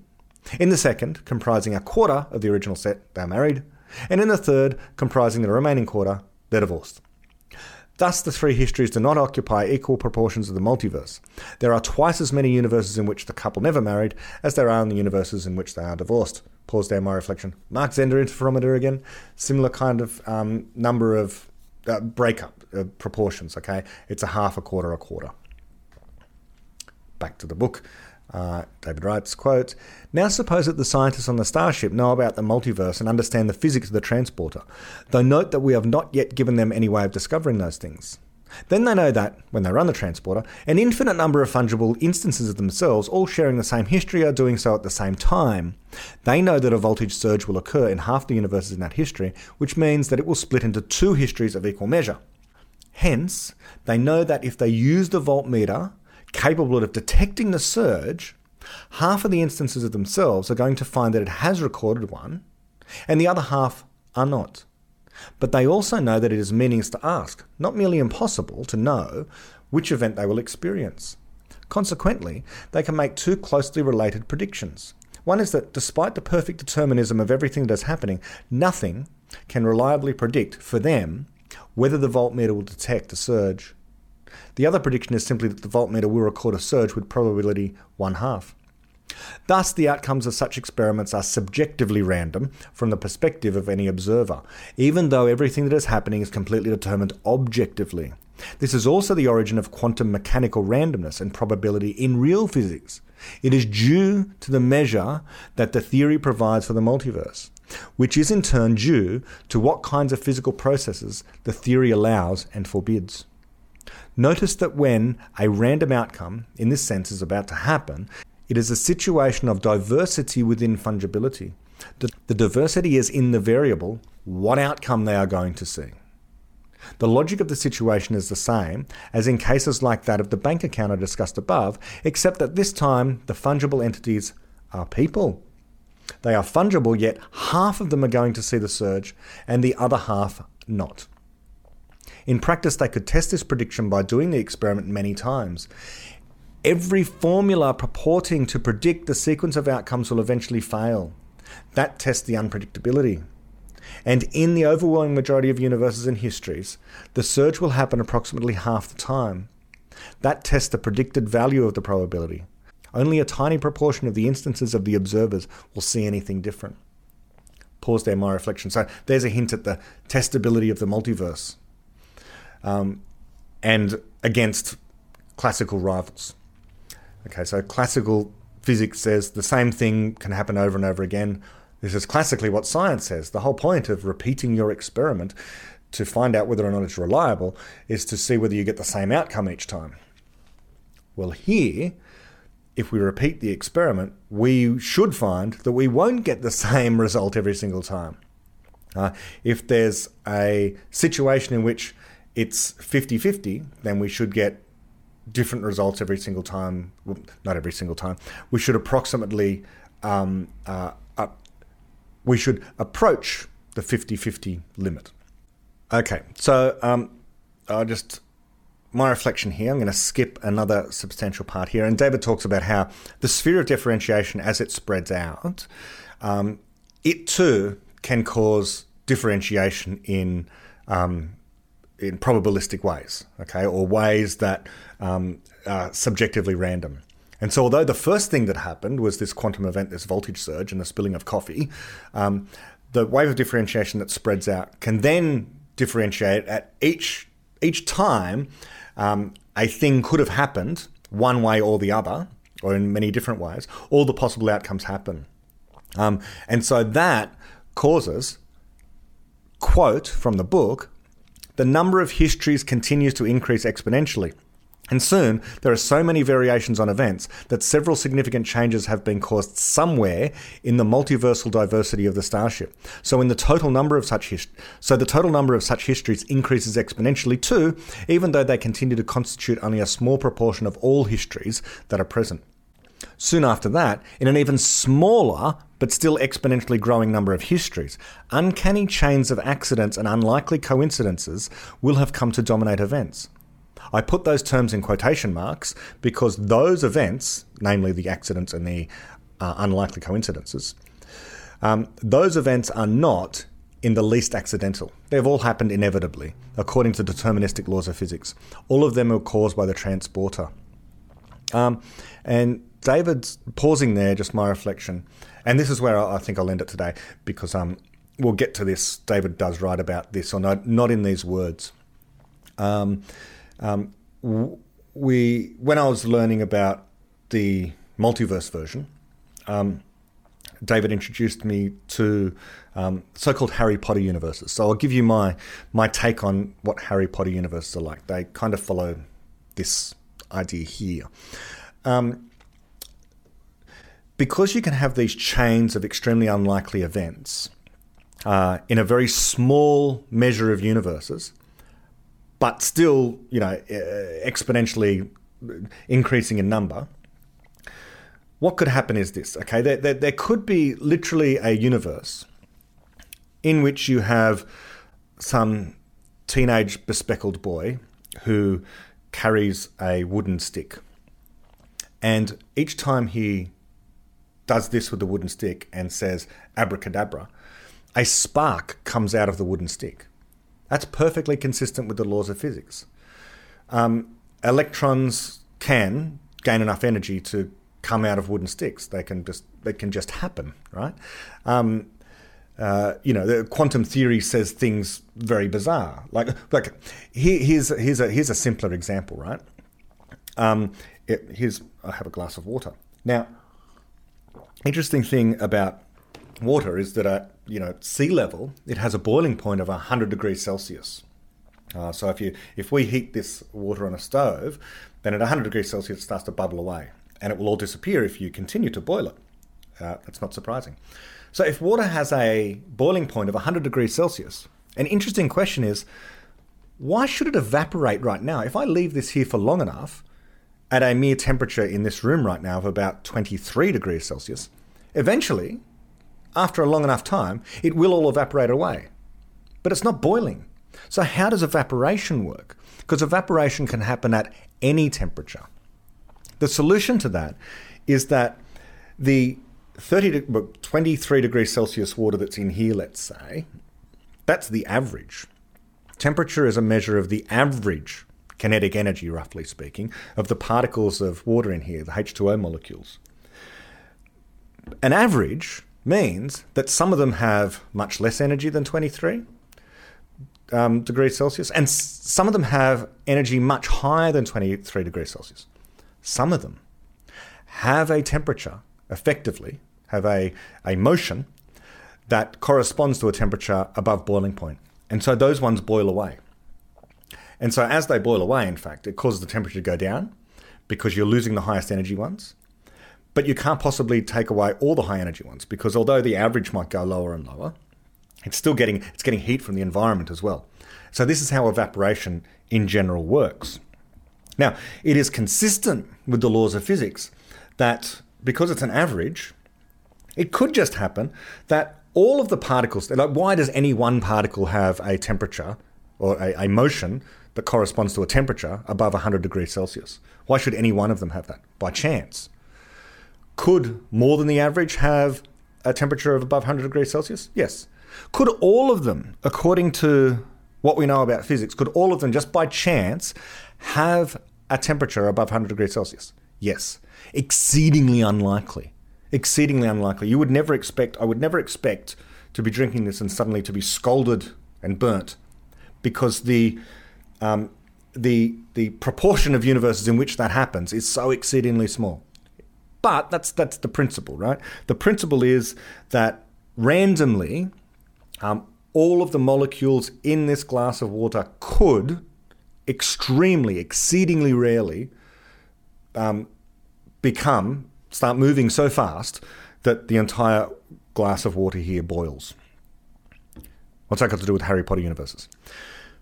in the second, comprising a quarter of the original set, they're married. And in the third, comprising the remaining quarter, they're divorced. Thus, the three histories do not occupy equal proportions of the multiverse. There are twice as many universes in which the couple never married as there are in the universes in which they are divorced. Pause there, my reflection. Mach Zehnder interferometer again. Similar kind of um, number of uh, breakup uh, proportions, okay? It's a half, a quarter, a quarter. Back to the book. Uh, David writes, quote, Now suppose that the scientists on the starship know about the multiverse and understand the physics of the transporter, though note that we have not yet given them any way of discovering those things. Then they know that, when they run the transporter, an infinite number of fungible instances of themselves, all sharing the same history, are doing so at the same time. They know that a voltage surge will occur in half the universes in that history, which means that it will split into two histories of equal measure. Hence, they know that if they use the voltmeter capable of detecting the surge, half of the instances of themselves are going to find that it has recorded one, and the other half are not. But they also know that it is meaningless to ask, not merely impossible to know, which event they will experience. Consequently, they can make two closely related predictions. One is that despite the perfect determinism of everything that is happening, nothing can reliably predict for them whether the voltmeter will detect a surge the other prediction is simply that the voltmeter will record a surge with probability one half. Thus, the outcomes of such experiments are subjectively random from the perspective of any observer, even though everything that is happening is completely determined objectively. This is also the origin of quantum mechanical randomness and probability in real physics. It is due to the measure that the theory provides for the multiverse, which is in turn due to what kinds of physical processes the theory allows and forbids. Notice that when a random outcome, in this sense, is about to happen, it is a situation of diversity within fungibility. The, the diversity is in the variable what outcome they are going to see. The logic of the situation is the same as in cases like that of the bank account I discussed above, except that this time the fungible entities are people. They are fungible, yet half of them are going to see the surge and the other half not. In practice, they could test this prediction by doing the experiment many times. Every formula purporting to predict the sequence of outcomes will eventually fail. That tests the unpredictability. And in the overwhelming majority of universes and histories, the surge will happen approximately half the time. That tests the predicted value of the probability. Only a tiny proportion of the instances of the observers will see anything different. Pause there, my reflection. So there's a hint at the testability of the multiverse um, and against classical rivals. Okay, so classical physics says the same thing can happen over and over again. This is classically what science says. The whole point of repeating your experiment to find out whether or not it's reliable is to see whether you get the same outcome each time. Well, here, if we repeat the experiment, we should find that we won't get the same result every single time. Uh, if there's a situation in which it's 50 50, then we should get different results every single time. Well, not every single time. We should approximately, um, uh, uh, we should approach the 50 50 limit. Okay, so um, I'll just my reflection here. I'm going to skip another substantial part here. And David talks about how the sphere of differentiation, as it spreads out, um, it too can cause differentiation in um, in probabilistic ways, okay, or ways that um, are subjectively random. And so, although the first thing that happened was this quantum event, this voltage surge, and the spilling of coffee, um, the wave of differentiation that spreads out can then differentiate at each each time um, a thing could have happened one way or the other, or in many different ways. All the possible outcomes happen, um, and so that causes quote from the book the number of histories continues to increase exponentially. And soon, there are so many variations on events that several significant changes have been caused somewhere in the multiversal diversity of the starship. So, in the total number of such hist- so the total number of such histories increases exponentially too, even though they continue to constitute only a small proportion of all histories that are present. Soon after that, in an even smaller but still exponentially growing number of histories, uncanny chains of accidents and unlikely coincidences will have come to dominate events. I put those terms in quotation marks because those events, namely the accidents and the uh, unlikely coincidences, um, those events are not in the least accidental. They've all happened inevitably, according to deterministic laws of physics. All of them are caused by the transporter. Um, and David's pausing there, just my reflection. And this is where I think I'll end it today because um, we'll get to this. David does write about this, or not, not in these words. Um, um, we, when I was learning about the multiverse version, um, David introduced me to um, so-called Harry Potter universes. So I'll give you my my take on what Harry Potter universes are like. They kind of follow this idea here. Um, because you can have these chains of extremely unlikely events uh, in a very small measure of universes, but still, you know, exponentially increasing in number. What could happen is this, okay? There, there, there could be literally a universe in which you have some teenage bespectacled boy who carries a wooden stick. And each time he does this with the wooden stick and says abracadabra, a spark comes out of the wooden stick. That's perfectly consistent with the laws of physics. Um, electrons can gain enough energy to come out of wooden sticks. They can just they can just happen, right? Um, uh, you know, the quantum theory says things very bizarre. Like, like here, here's here's a here's a simpler example, right? Um, it, here's I have a glass of water. Now, interesting thing about water is that at you know sea level, it has a boiling point of 100 degrees Celsius. Uh, so if you if we heat this water on a stove, then at 100 degrees Celsius it starts to bubble away, and it will all disappear if you continue to boil it. Uh, that's not surprising. So if water has a boiling point of 100 degrees Celsius, an interesting question is, why should it evaporate right now? If I leave this here for long enough, at a mere temperature in this room right now of about 23 degrees Celsius, eventually, after a long enough time, it will all evaporate away. But it's not boiling. So, how does evaporation work? Because evaporation can happen at any temperature. The solution to that is that the 30 to 23 degrees Celsius water that's in here, let's say, that's the average. Temperature is a measure of the average kinetic energy, roughly speaking, of the particles of water in here, the H2O molecules. An average means that some of them have much less energy than 23 um, degrees Celsius, and s- some of them have energy much higher than 23 degrees Celsius. Some of them have a temperature, effectively, have a, a motion that corresponds to a temperature above boiling point. And so those ones boil away. And so as they boil away, in fact, it causes the temperature to go down because you're losing the highest energy ones. But you can't possibly take away all the high energy ones because although the average might go lower and lower, it's still getting it's getting heat from the environment as well. So this is how evaporation in general works. Now, it is consistent with the laws of physics that because it's an average, it could just happen that all of the particles, like why does any one particle have a temperature or a, a motion that corresponds to a temperature above 100 degrees Celsius? Why should any one of them have that? By chance. Could more than the average have a temperature of above 100 degrees Celsius? Yes. Could all of them, according to what we know about physics, could all of them just by chance have a temperature above 100 degrees Celsius? Yes. Exceedingly unlikely. Exceedingly unlikely. You would never expect, I would never expect to be drinking this and suddenly to be scalded and burnt because the um, the the proportion of universes in which that happens is so exceedingly small. But that's that's the principle, right? The principle is that randomly, um, all of the molecules in this glass of water could, extremely, exceedingly rarely, um, become start moving so fast that the entire glass of water here boils. What's that got to do with Harry Potter universes?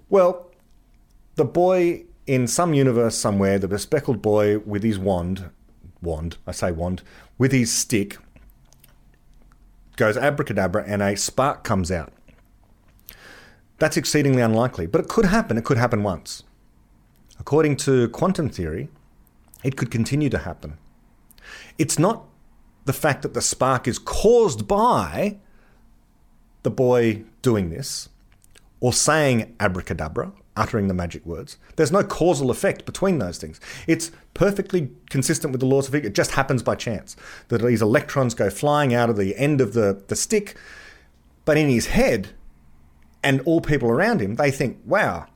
Well, the boy in some universe somewhere, the bespectacled boy with his wand, wand, I say wand, with his stick, goes abracadabra and a spark comes out. That's exceedingly unlikely, but it could happen. It could happen once. According to quantum theory, it could continue to happen. It's not the fact that the spark is caused by the boy doing this or saying abracadabra uttering the magic words. There's no causal effect between those things. It's perfectly consistent with the laws of physics. It just happens by chance that these electrons go flying out of the end of the, the stick, but in his head and all people around him, they think, wow,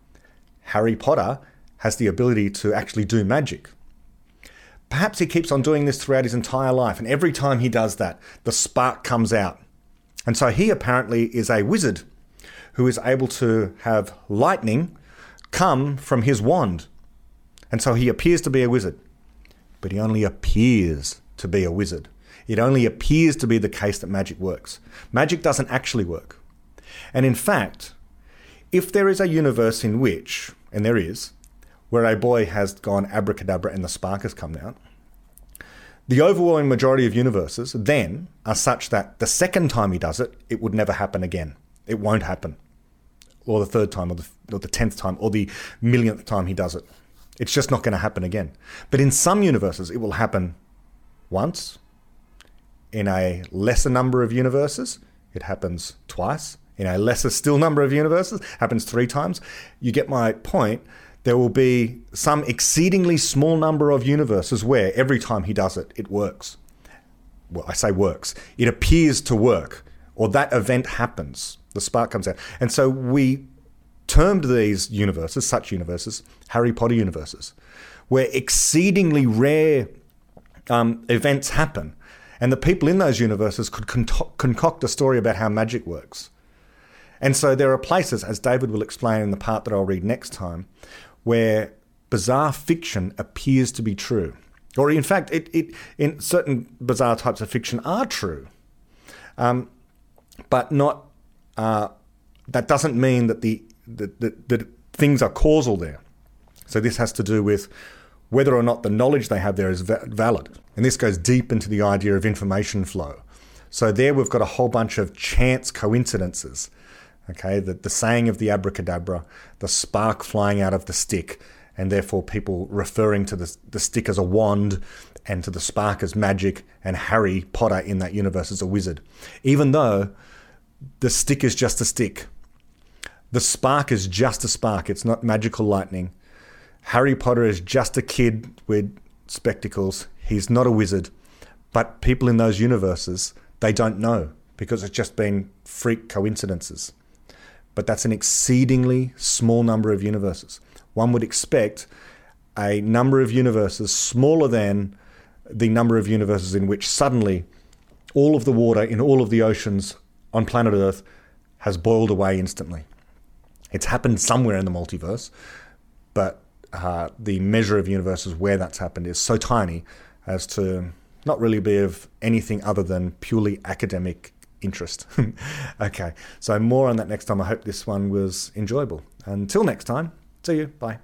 Harry Potter has the ability to actually do magic. Perhaps he keeps on doing this throughout his entire life, and every time he does that, the spark comes out. And so he apparently is a wizard who is able to have lightning come from his wand. And so he appears to be a wizard. But he only appears to be a wizard. It only appears to be the case that magic works. Magic doesn't actually work. And in fact, if there is a universe in which, and there is, where a boy has gone abracadabra and the spark has come out, the overwhelming majority of universes then are such that the second time he does it, it would never happen again. It won't happen or the third time, or the, or the tenth time, or the millionth time he does it. It's just not going to happen again. But in some universes, it will happen once. In a lesser number of universes, it happens twice. In a lesser still number of universes, happens three times. You get my point. There will be some exceedingly small number of universes where every time he does it, it works. Well, I say works. It appears to work, or that event happens the spark comes out. And so we termed these universes, such universes, Harry Potter universes, where exceedingly rare um, events happen. And the people in those universes could concoct a story about how magic works. And so there are places, as David will explain in the part that I'll read next time, where bizarre fiction appears to be true. Or in fact, it, it in certain bizarre types of fiction are true, um, but not uh, that doesn't mean that the that, that, that things are causal there. So this has to do with whether or not the knowledge they have there is va- valid. And this goes deep into the idea of information flow. So there we've got a whole bunch of chance coincidences. Okay, the, the saying of the abracadabra, the spark flying out of the stick, and therefore people referring to the, the stick as a wand and to the spark as magic, and Harry Potter in that universe as a wizard. Even though the stick is just a stick. The spark is just a spark. It's not magical lightning. Harry Potter is just a kid with spectacles. He's not a wizard. But people in those universes, they don't know because it's just been freak coincidences. But that's an exceedingly small number of universes. One would expect a number of universes smaller than the number of universes in which suddenly all of the water in all of the oceans on planet Earth has boiled away instantly. It's happened somewhere in the multiverse, but uh, the measure of universes where that's happened is so tiny as to not really be of anything other than purely academic interest. okay, so more on that next time. I hope this one was enjoyable. Until next time, see you. Bye.